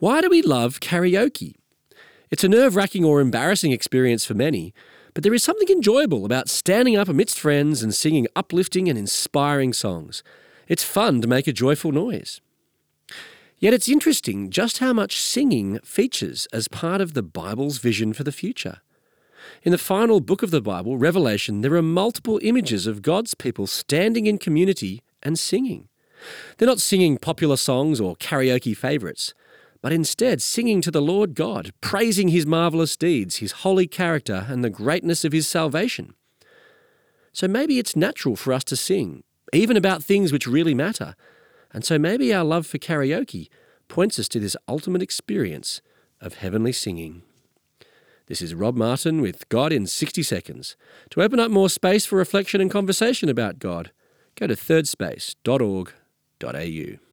Why do we love karaoke? It's a nerve wracking or embarrassing experience for many, but there is something enjoyable about standing up amidst friends and singing uplifting and inspiring songs. It's fun to make a joyful noise. Yet it's interesting just how much singing features as part of the Bible's vision for the future. In the final book of the Bible, Revelation, there are multiple images of God's people standing in community and singing. They're not singing popular songs or karaoke favourites, but instead singing to the Lord God, praising his marvellous deeds, his holy character, and the greatness of his salvation. So maybe it's natural for us to sing, even about things which really matter. And so maybe our love for karaoke points us to this ultimate experience of heavenly singing. This is Rob Martin with God in 60 Seconds. To open up more space for reflection and conversation about God, go to thirdspace.org.au.